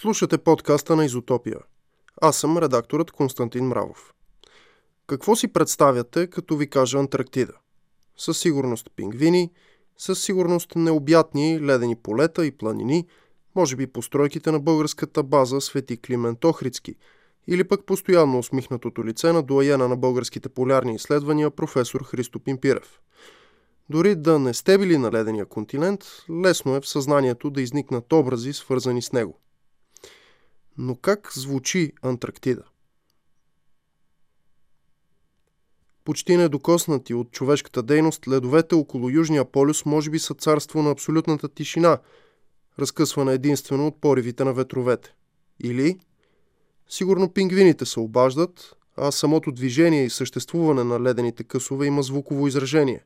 Слушате подкаста на Изотопия. Аз съм редакторът Константин Мравов. Какво си представяте, като ви кажа Антарктида? Със сигурност пингвини, със сигурност необятни ледени полета и планини, може би постройките на българската база Свети Климент Охридски, или пък постоянно усмихнатото лице на дуаена на българските полярни изследвания професор Христо Пимпирев. Дори да не сте били на ледения континент, лесно е в съзнанието да изникнат образи, свързани с него. Но как звучи Антарктида? Почти недокоснати от човешката дейност, ледовете около Южния полюс може би са царство на абсолютната тишина, разкъсвана единствено от поривите на ветровете. Или, сигурно пингвините се обаждат, а самото движение и съществуване на ледените късове има звуково изражение.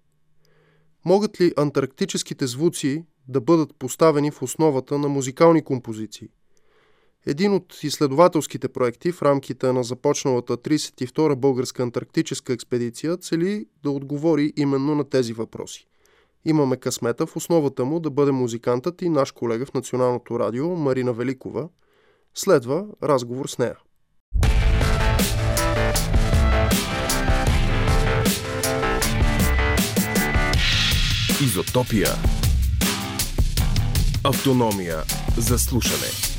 Могат ли антарктическите звуци да бъдат поставени в основата на музикални композиции? Един от изследователските проекти в рамките на започналата 32-а българска антарктическа експедиция цели да отговори именно на тези въпроси. Имаме късмета в основата му да бъде музикантът и наш колега в Националното радио Марина Великова. Следва разговор с нея. Изотопия. Автономия за слушане.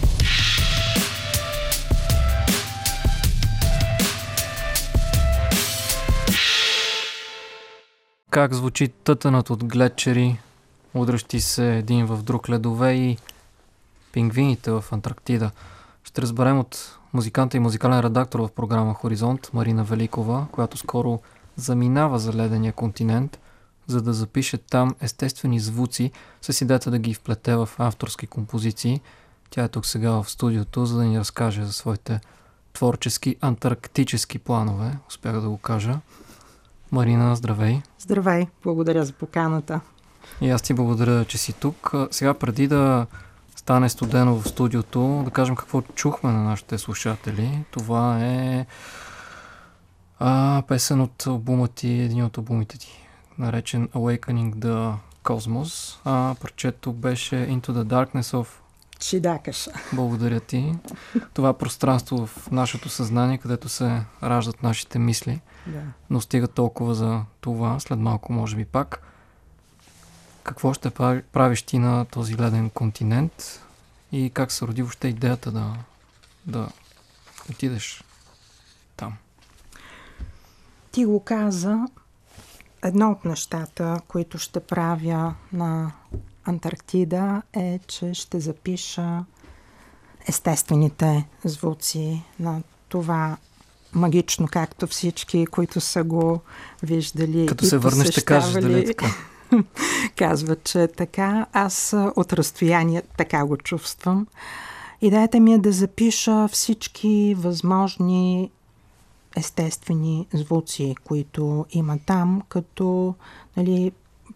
Как звучи тътънът от гледчери, удръщи се един в друг ледове и пингвините в Антарктида. Ще разберем от музиканта и музикален редактор в програма Хоризонт, Марина Великова, която скоро заминава за ледения континент, за да запише там естествени звуци с идеята да ги вплете в авторски композиции. Тя е тук сега в студиото, за да ни разкаже за своите творчески антарктически планове, успях да го кажа. Марина, здравей. Здравей, благодаря за поканата. И аз ти благодаря, че си тук. Сега, преди да стане студено в студиото, да кажем какво чухме на нашите слушатели. Това е а, песен от албума ти, един от албумите ти, наречен Awakening the Cosmos. А парчето беше Into the Darkness of Чидакаш. Благодаря ти. Това пространство в нашето съзнание, където се раждат нашите мисли. Да. Но стига толкова за това, след малко може би пак. Какво ще правиш ти на този леден континент и как се роди въобще идеята да, да отидеш там? Ти го каза, едно от нещата, които ще правя на Антарктида е, че ще запиша естествените звуци на това магично, както всички, които са го виждали. Като се върнеш, ще кажеш дали е така. Казват, че е така. Аз от разстояние така го чувствам. Идеята ми е да запиша всички възможни естествени звуци, които има там, като нали,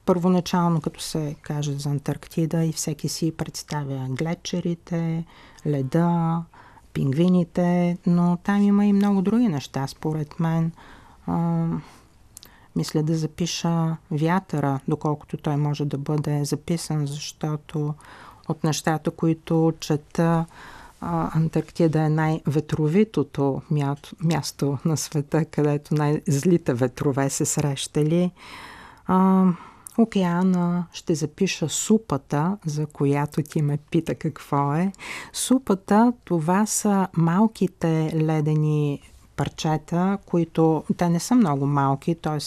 първоначално, като се каже за Антарктида и всеки си представя глечерите, леда, пингвините, но там има и много други неща, според мен. А, мисля да запиша вятъра, доколкото той може да бъде записан, защото от нещата, които чета, Антарктида е най-ветровитото място на света, където най-злите ветрове се срещали. А, океана ще запиша супата, за която ти ме пита какво е. Супата, това са малките ледени парчета, които те не са много малки, т.е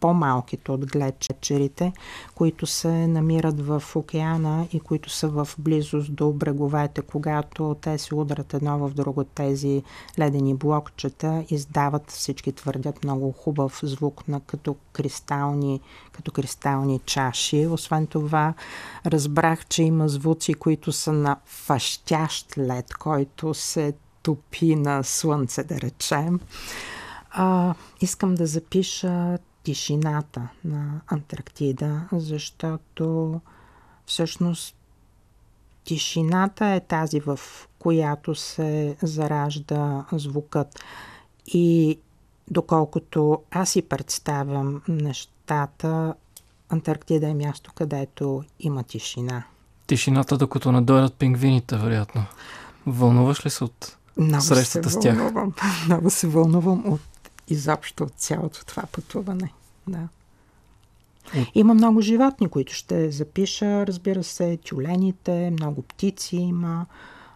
по-малките от глечерите, които се намират в океана и които са в близост до бреговете. Когато те се удрят едно в друго, тези ледени блокчета издават, всички твърдят, много хубав звук на като кристални, като кристални чаши. Освен това, разбрах, че има звуци, които са на фащящ лед, който се топи на слънце, да речем. А, искам да запиша тишината на Антарктида, защото всъщност тишината е тази, в която се заражда звукът. И доколкото аз си представям нещата, Антарктида е място, където има тишина. Тишината, докато надойдат пингвините, вероятно. Вълнуваш ли се от много срещата се с тях? Вълнувам. Много се вълнувам от изобщо от цялото това пътуване. Да. Има много животни, които ще запиша, разбира се, тюлените, много птици има.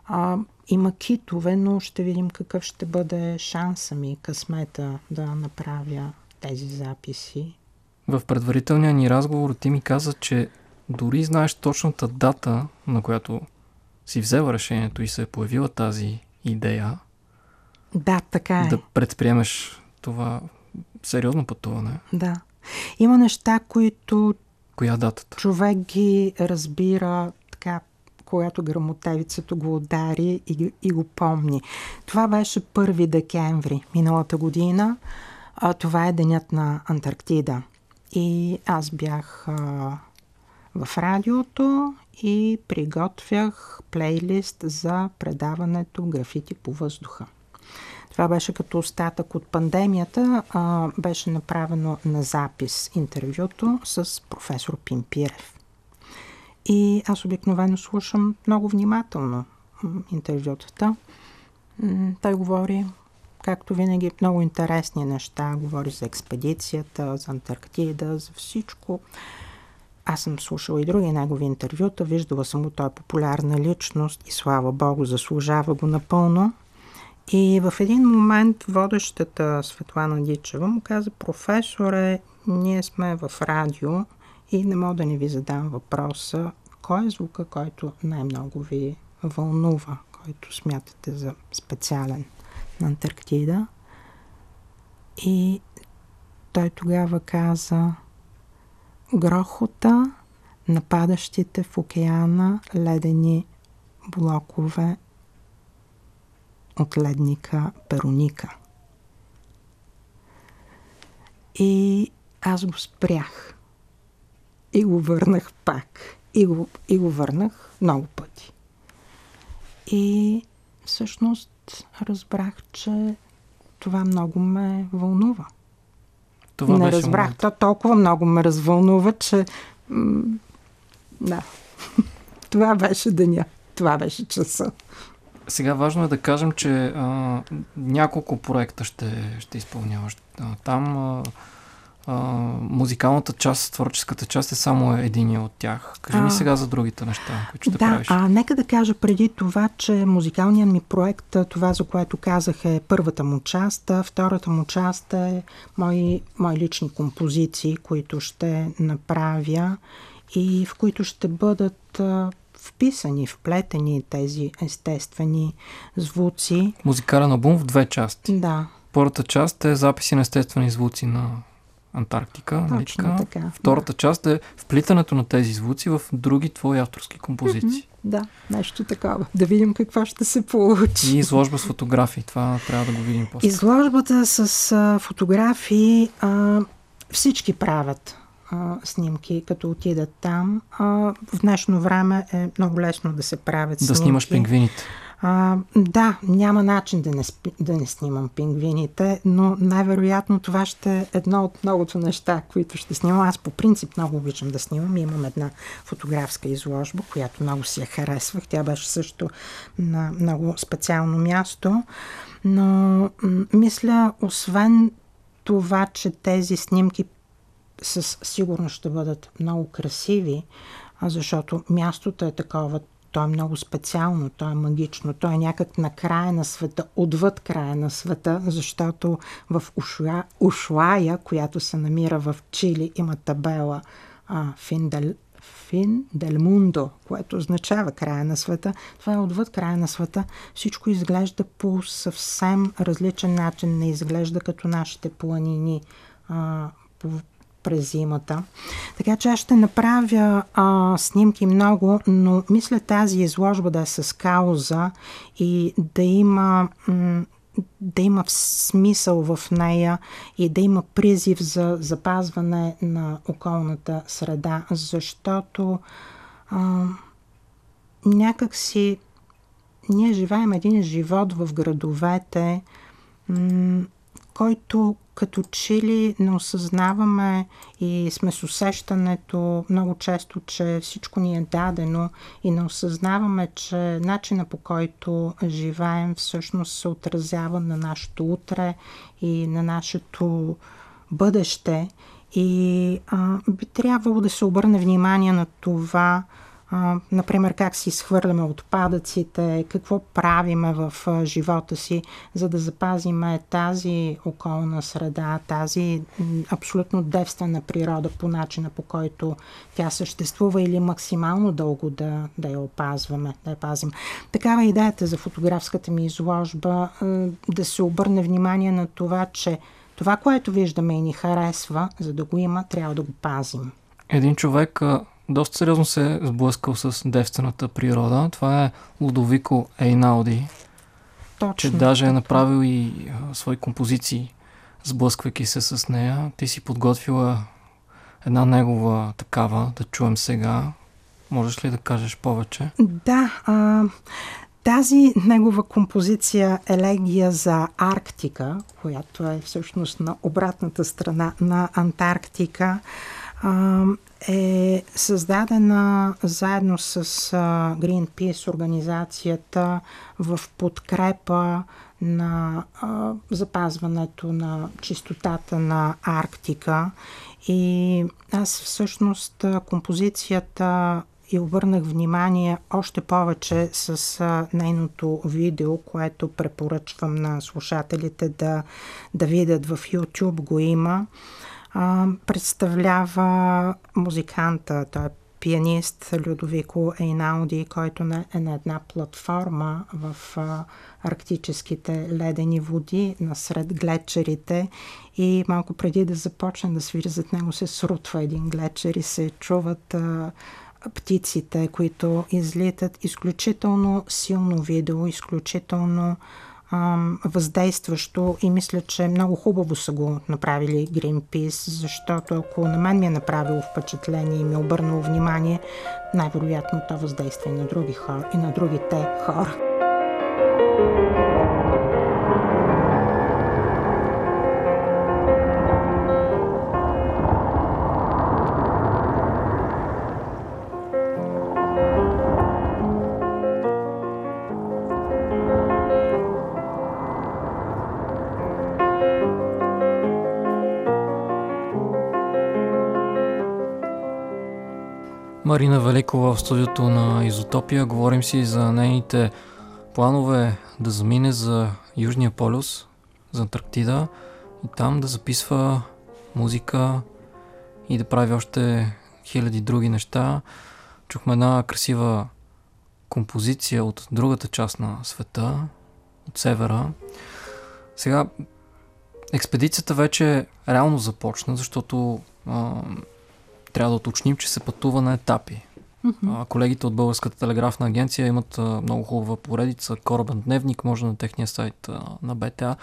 А, има китове, но ще видим какъв ще бъде шанса ми, късмета да направя тези записи. В предварителния ни разговор ти ми каза, че дори знаеш точната дата, на която си взела решението и се е появила тази идея. Да, така е. Да предприемеш това сериозно пътуване. Да. Има неща, които Коя датата? човек ги разбира така, когато грамотевицата го удари и, и го помни. Това беше 1 декември миналата година. А, това е денят на Антарктида. И аз бях а, в радиото и приготвях плейлист за предаването графити по въздуха. Това беше като остатък от пандемията. А, беше направено на запис интервюто с професор Пимпирев. И аз обикновено слушам много внимателно интервютата. Той говори, както винаги, много интересни неща. Говори за експедицията, за Антарктида, за всичко. Аз съм слушала и други негови интервюта, виждала съм го, той е популярна личност и слава Богу, заслужава го напълно. И в един момент водещата Светлана Дичева му каза, професоре, ние сме в радио и не мога да не ви задам въпроса, кой е звука, който най-много ви вълнува, който смятате за специален на Антарктида. И той тогава каза грохота на падащите в океана ледени блокове от ледника Пероника. И аз го спрях. И го върнах пак. И го, и го върнах много пъти. И всъщност разбрах, че това много ме вълнува. Това Не разбрах. момент. То толкова много ме развълнува, че... м, Да. това беше деня. Това беше часа. Сега важно е да кажем, че а, няколко проекта ще, ще изпълняваш. А, там а, а, музикалната част, творческата част е само единия от тях. Кажи ми А. сега за другите неща, които ще да, правиш. а нека да кажа преди това, че музикалният ми проект, това за което казах е първата му част, а втората му част е мои, мои лични композиции, които ще направя и в които ще бъдат вписани, вплетени тези естествени звуци. Музикален албум в две части. Да, Първата част е записи на естествени звуци на Антарктика. точно така. Втората част е вплитането на тези звуци в други твои авторски композиции. Да, нещо такова. Да видим какво ще се получи. И изложба с фотографии. Това трябва да го видим после. Изложбата с а, фотографии а, всички правят а, снимки, като отидат там. А, в днешно време е много лесно да се правят Да снимки. снимаш пингвините. А, да, няма начин да не, спи, да не снимам пингвините, но най-вероятно това ще е едно от многото неща, които ще снимам. Аз по принцип много обичам да снимам. Имам една фотографска изложба, която много си я харесвах. Тя беше също на много специално място. Но мисля, освен това, че тези снимки със сигурност ще бъдат много красиви, защото мястото е такова, то е много специално, то е магично, то е някак на края на света, отвъд края на света, защото в Ушла, Ушлая, която се намира в Чили, има табела а, Фин del Mundo, което означава края на света. Това е отвъд края на света. Всичко изглежда по съвсем различен начин. Не изглежда като нашите планини а, по, през зимата. Така че аз ще направя а, снимки много, но мисля тази изложба да е с кауза и да има да има смисъл в нея и да има призив за запазване на околната среда, защото а, някак си ние живеем един живот в градовете, който като че ли не осъзнаваме и сме с усещането много често, че всичко ни е дадено и не осъзнаваме, че начина по който живеем всъщност се отразява на нашето утре и на нашето бъдеще. И а, би трябвало да се обърне внимание на това, а, например, как си изхвърляме отпадъците, какво правиме в а, живота си, за да запазиме тази околна среда, тази абсолютно девствена природа по начина по който тя съществува или максимално дълго да, да я опазваме, да я пазим. Такава е идеята за фотографската ми изложба, да се обърне внимание на това, че това, което виждаме и ни харесва, за да го има, трябва да го пазим. Един човек доста сериозно се е сблъскал с девствената природа. Това е Лудовико Ейнауди. Точно. Че даже е направил и а, свои композиции, сблъсквайки се с нея. Ти си подготвила една негова такава, да чуем сега. Можеш ли да кажеш повече? Да. А, тази негова композиция Елегия за Арктика, която е всъщност на обратната страна на Антарктика, е създадена заедно с Greenpeace организацията в подкрепа на а, запазването на чистотата на Арктика. И аз всъщност композицията и обърнах внимание още повече с а, нейното видео, което препоръчвам на слушателите да, да видят в YouTube, го има а, представлява музиканта, той е пианист Людовико Ейнауди, който е на една платформа в арктическите ледени води, насред глечерите и малко преди да започне да свири зад него се срутва един глечер и се чуват а, птиците, които излитат. Изключително силно видео, изключително въздействащо и мисля, че много хубаво са го направили Greenpeace, защото ако на мен ми е направило впечатление и ми е обърнало внимание, най-вероятно то въздейства и на други хора, и на другите хора. Марина Великова в студиото на Изотопия. Говорим си за нейните планове да замине за Южния полюс, за Антарктида и там да записва музика и да прави още хиляди други неща. Чухме една красива композиция от другата част на света, от севера. Сега, експедицията вече реално започна, защото а, трябва да уточним, че се пътува на етапи. Mm-hmm. Колегите от Българската телеграфна агенция имат много хубава поредица, корабен дневник, може на техния сайт на БТА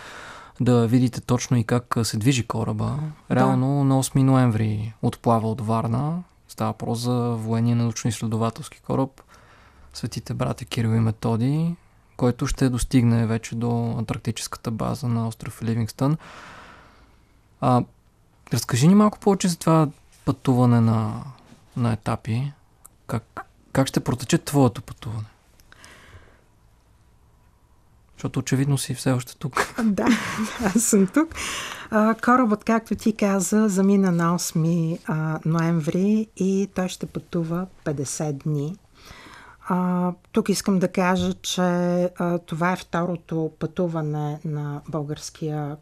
да видите точно и как се движи кораба. Реално да. на 8 ноември отплава от Варна. Става про за военния научно-изследователски кораб Светите брати Кирил и Методи, който ще достигне вече до антарктическата база на остров Ливингстън. А, разкажи ни малко повече за това пътуване на, на етапи. Как, как ще протече твоето пътуване? Защото очевидно си все още тук. Да, аз съм тук. Корабът, както ти каза, замина на 8 ноември и той ще пътува 50 дни. Тук искам да кажа, че това е второто пътуване на българския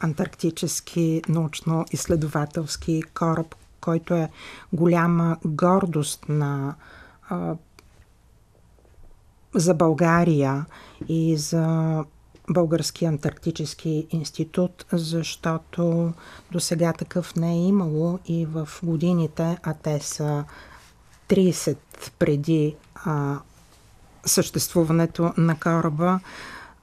антарктически научно-изследователски кораб, който е голяма гордост на а, за България и за Български антарктически институт, защото до сега такъв не е имало и в годините, а те са 30 преди а, съществуването на кораба,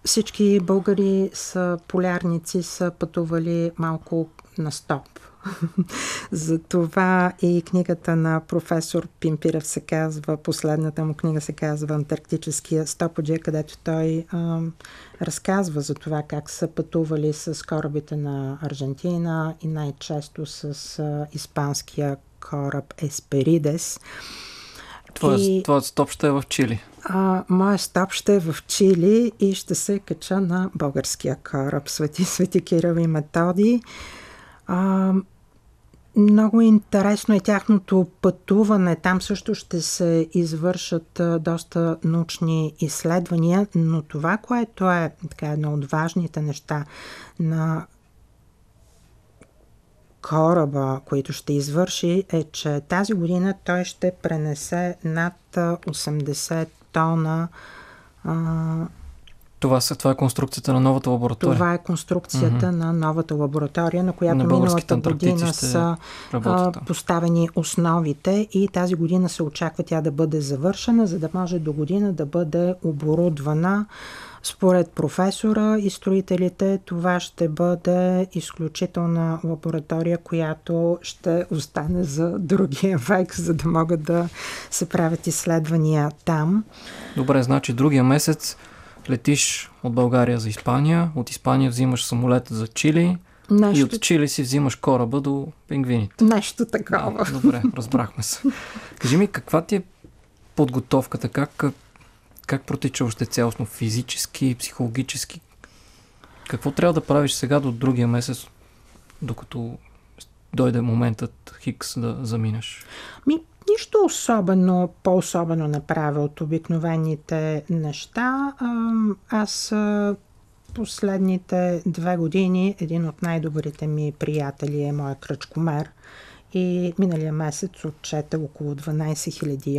всички българи са полярници, са пътували малко на стоп Затова и книгата на професор Пимпирев се казва, последната му книга се казва Антарктическия стоподжия, където той а, разказва за това как са пътували с корабите на Аржентина и най-често с а, испанския кораб Есперидес. Твоят, и... твоят стоп ще е в Чили. А, моят стоп ще е в Чили и ще се кача на българския кораб Свети Свети Кирил и Методи. А, много интересно е тяхното пътуване. Там също ще се извършат доста научни изследвания, но това, което е така, едно от важните неща на кораба, който ще извърши, е, че тази година той ще пренесе над 80 тона а, това, са, това е конструкцията на новата лаборатория. Това е конструкцията mm-hmm. на новата лаборатория, на която на миналата година са а, поставени основите и тази година се очаква тя да бъде завършена, за да може до година да бъде оборудвана. Според професора и строителите това ще бъде изключителна лаборатория, която ще остане за другия век, за да могат да се правят изследвания там. Добре, значи другия месец летиш от България за Испания, от Испания взимаш самолета за Чили Нещо... и от Чили си взимаш кораба до пингвините. Нещо такова. Да, добре, разбрахме се. Кажи ми, каква ти е подготовката? Как, как протича още цялостно физически, психологически? Какво трябва да правиш сега до другия месец, докато дойде моментът Хикс да заминеш? Ми, нищо особено, по-особено направя от обикновените неща. Аз последните две години един от най-добрите ми приятели е моя кръчкомер и миналия месец отчета около 12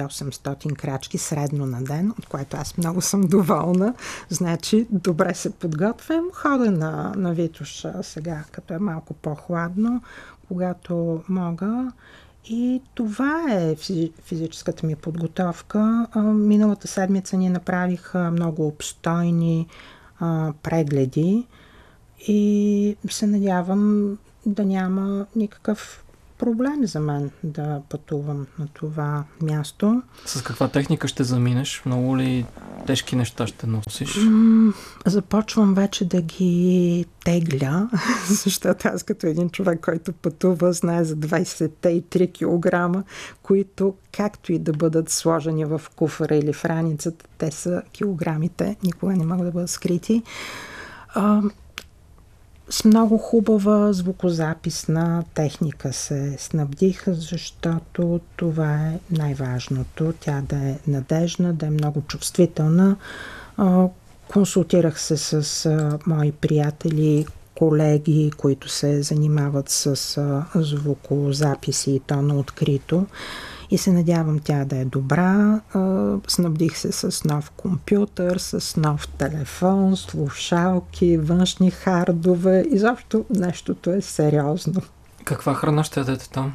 800 крачки средно на ден, от което аз много съм доволна. Значи, добре се подготвям. Хода на, на Витуша сега, като е малко по-хладно, когато мога и това е физическата ми подготовка. Миналата седмица ни направих много обстойни прегледи и се надявам да няма никакъв проблем за мен да пътувам на това място. С каква техника ще заминеш? Много ли тежки неща ще носиш? Започвам вече да ги тегля, защото аз като един човек, който пътува, знае за 23 кг, които както и да бъдат сложени в куфара или в раницата, те са килограмите, никога не могат да бъдат скрити с много хубава звукозаписна техника се снабдиха, защото това е най-важното. Тя да е надежна, да е много чувствителна. Консултирах се с мои приятели, колеги, които се занимават с звукозаписи и то на открито и се надявам тя да е добра. Снабдих се с нов компютър, с нов телефон, слушалки, външни хардове. Изобщо нещото е сериозно. Каква храна ще ядете там?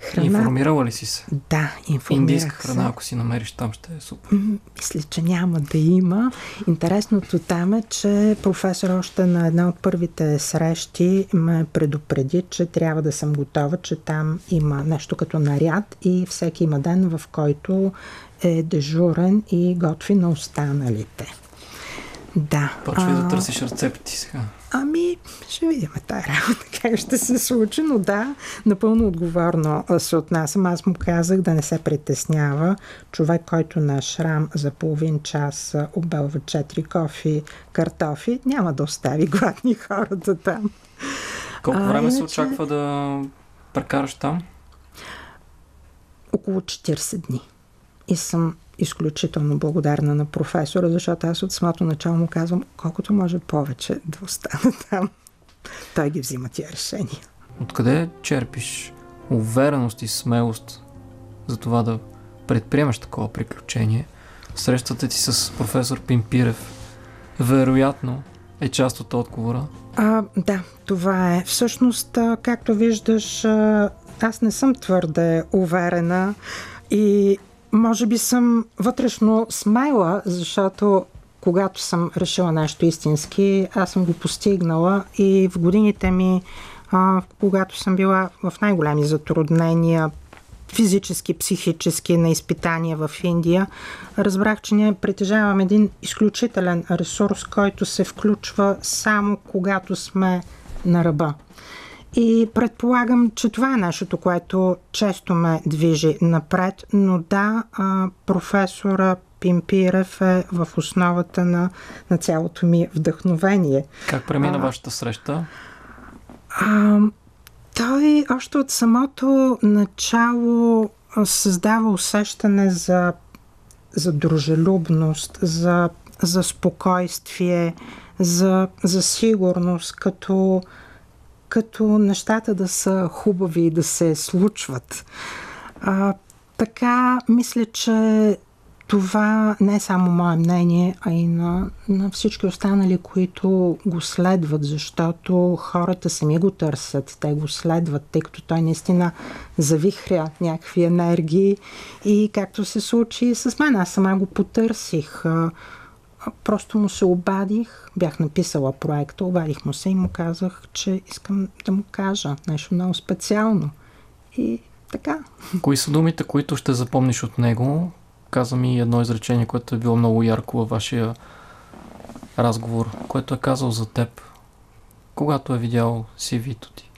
Храна... Информирала ли си се? Да, информирах Индийска храна, се. ако си намериш там, ще е супер. Мисля, че няма да има. Интересното там е, че професор още на една от първите срещи ме предупреди, че трябва да съм готова, че там има нещо като наряд и всеки има ден, в който е дежурен и готви на останалите. Да. Почвай а... да търсиш рецепти сега. Ами, ще видим тази работа, как ще се случи, но да, напълно отговорно се отнасям. Аз му казах да не се притеснява. Човек, който на шрам за половин час обелва 4 кофи картофи, няма да остави гладни хората там. Колко а, време се очаква да прекараш там? Около 40 дни. И съм изключително благодарна на професора, защото аз от самото начало му казвам колкото може повече да остана там. Той ги взима тия решения. Откъде черпиш увереност и смелост за това да предприемаш такова приключение? Срещата ти с професор Пимпирев вероятно е част от отговора. А, да, това е. Всъщност, както виждаш, аз не съм твърде уверена и може би съм вътрешно смайла, защото когато съм решила нещо истински, аз съм го постигнала и в годините ми а, когато съм била в най-големи затруднения, физически, психически на изпитания в Индия, разбрах, че ние притежаваме един изключителен ресурс, който се включва само когато сме на ръба. И предполагам, че това е нещото, което често ме движи напред, но да, професора Пимпирев е в основата на, на цялото ми вдъхновение. Как премина а, вашата среща? А, той още от самото начало създава усещане за, за дружелюбност, за, за спокойствие, за, за сигурност, като, като нещата да са хубави и да се случват. А, така, мисля, че това не е само мое мнение, а и на, на всички останали, които го следват, защото хората сами го търсят, те го следват, тъй като той наистина завихря някакви енергии и както се случи с мен, аз сама го потърсих. Просто му се обадих, бях написала проекта, обадих му се и му казах, че искам да му кажа нещо много специално. И така. Кои са думите, които ще запомниш от него, каза ми едно изречение, което е било много ярко във вашия разговор, което е казал за теб, когато е видял CV-то ти.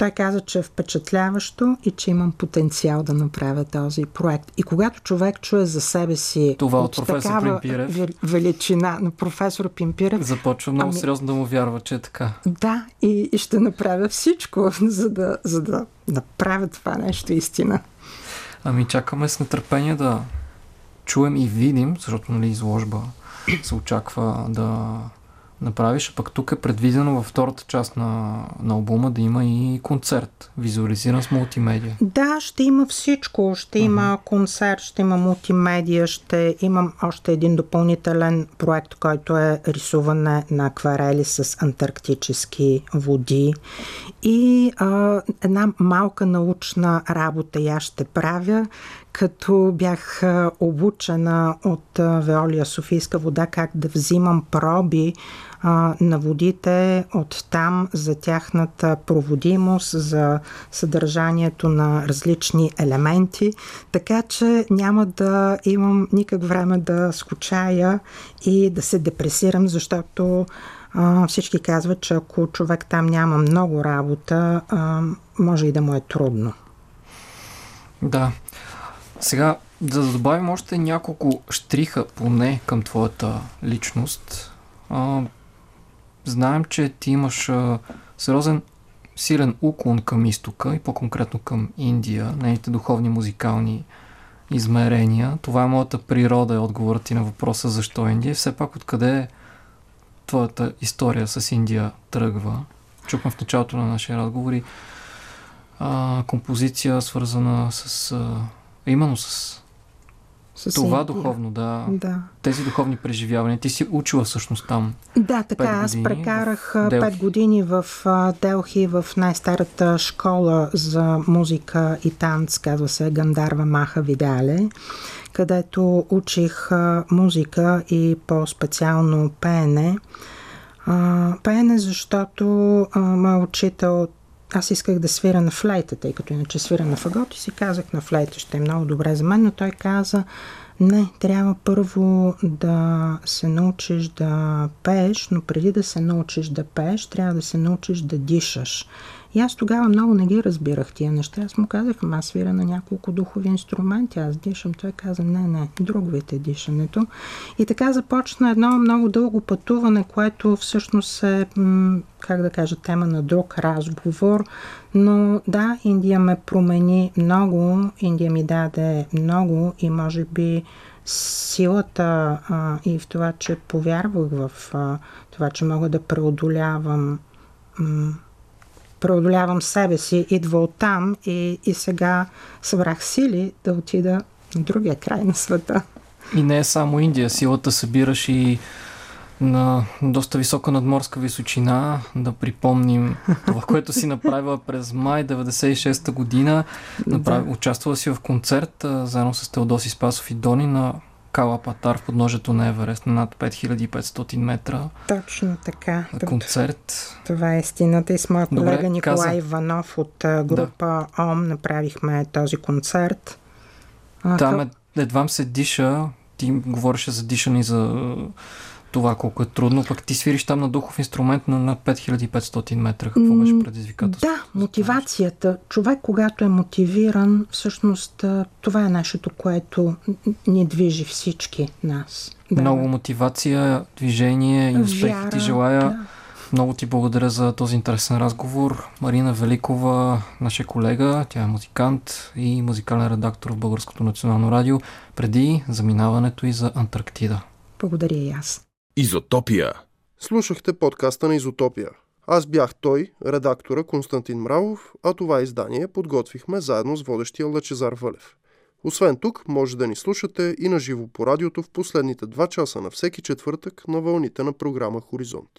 Той каза, че е впечатляващо и че имам потенциал да направя този проект. И когато човек чуе за себе си Това от, от професор Пимпирев, величина на професор Пимпирев, започва много ами... сериозно да му вярва, че е така. Да, и, и ще направя всичко, за да, за да направя това нещо истина. Ами чакаме с нетърпение да чуем и видим, защото нали, изложба се очаква да направиш, а пък тук е предвидено във втората част на, на албума да има и концерт, визуализиран с мултимедия. Да, ще има всичко. Ще uh-huh. има концерт, ще има мултимедия, ще имам още един допълнителен проект, който е рисуване на акварели с антарктически води и а, една малка научна работа я ще правя, като бях обучена от Веолия Софийска вода как да взимам проби а, на водите от там за тяхната проводимост, за съдържанието на различни елементи, така че няма да имам никак време да скучая и да се депресирам, защото а, всички казват, че ако човек там няма много работа, а, може и да му е трудно. Да. Сега, да добавим още няколко штриха поне към твоята личност, а, знаем, че ти имаш а, сериозен силен уклон към изтока и по-конкретно към Индия, нейните духовни музикални измерения. Това е моята природа, е отговорът ти на въпроса защо Индия. Все пак откъде твоята история с Индия тръгва? Чухме в началото на нашия разговори а, композиция свързана с а, именно с с Това духовно, да. да. Тези духовни преживявания. Ти си учила всъщност там. Да, така. Аз прекарах 5 години в Делхи, в най-старата школа за музика и танц, казва се Гандарва Маха Видале, където учих музика и по-специално пеене. Пеене, защото моят учител аз исках да свира на флейта, тъй като иначе свира на фагот и си казах на флейта ще е много добре за мен, но той каза не, трябва първо да се научиш да пееш, но преди да се научиш да пееш, трябва да се научиш да дишаш. И аз тогава много не ги разбирах тия неща. Аз му казах, аз свира на няколко духови инструменти, аз дишам. Той каза, не, не, друг вид е дишането. И така започна едно много дълго пътуване, което всъщност е, как да кажа, тема на друг разговор. Но да, Индия ме промени много, Индия ми даде много и може би силата а, и в това, че повярвах в а, това, че мога да преодолявам преодолявам себе си, идва от там и, и сега събрах сили да отида на другия край на света. И не е само Индия. Силата събираш и на доста висока надморска височина. Да припомним това, което си направила през май 96-та година. Направи, да. Участвала си в концерт заедно с Теодоси Спасов и Дони на Кала Патар в подножието на Еверест на над 5500 метра. Точно така. Концерт. Това е стената и с моя колега Добре, Николай каза. Иванов от група да. ОМ направихме този концерт. Там е, едвам се диша, ти говореше за дишане и за това колко е трудно, пък ти свириш там на духов инструмент на над 5500 метра. Какво беше предизвикателство? Да, мотивацията. Човек, когато е мотивиран, всъщност това е нещо, което ни движи всички нас. Да. Много мотивация, движение и успех Вяра, ти желая. Да. Много ти благодаря за този интересен разговор. Марина Великова, наша колега, тя е музикант и музикален редактор в Българското национално радио, преди заминаването и за Антарктида. Благодаря и аз. Изотопия. Слушахте подкаста на Изотопия. Аз бях той, редактора Константин Мравов, а това издание подготвихме заедно с водещия Лачезар Вълев. Освен тук, може да ни слушате и на живо по радиото в последните два часа на всеки четвъртък на вълните на програма Хоризонт.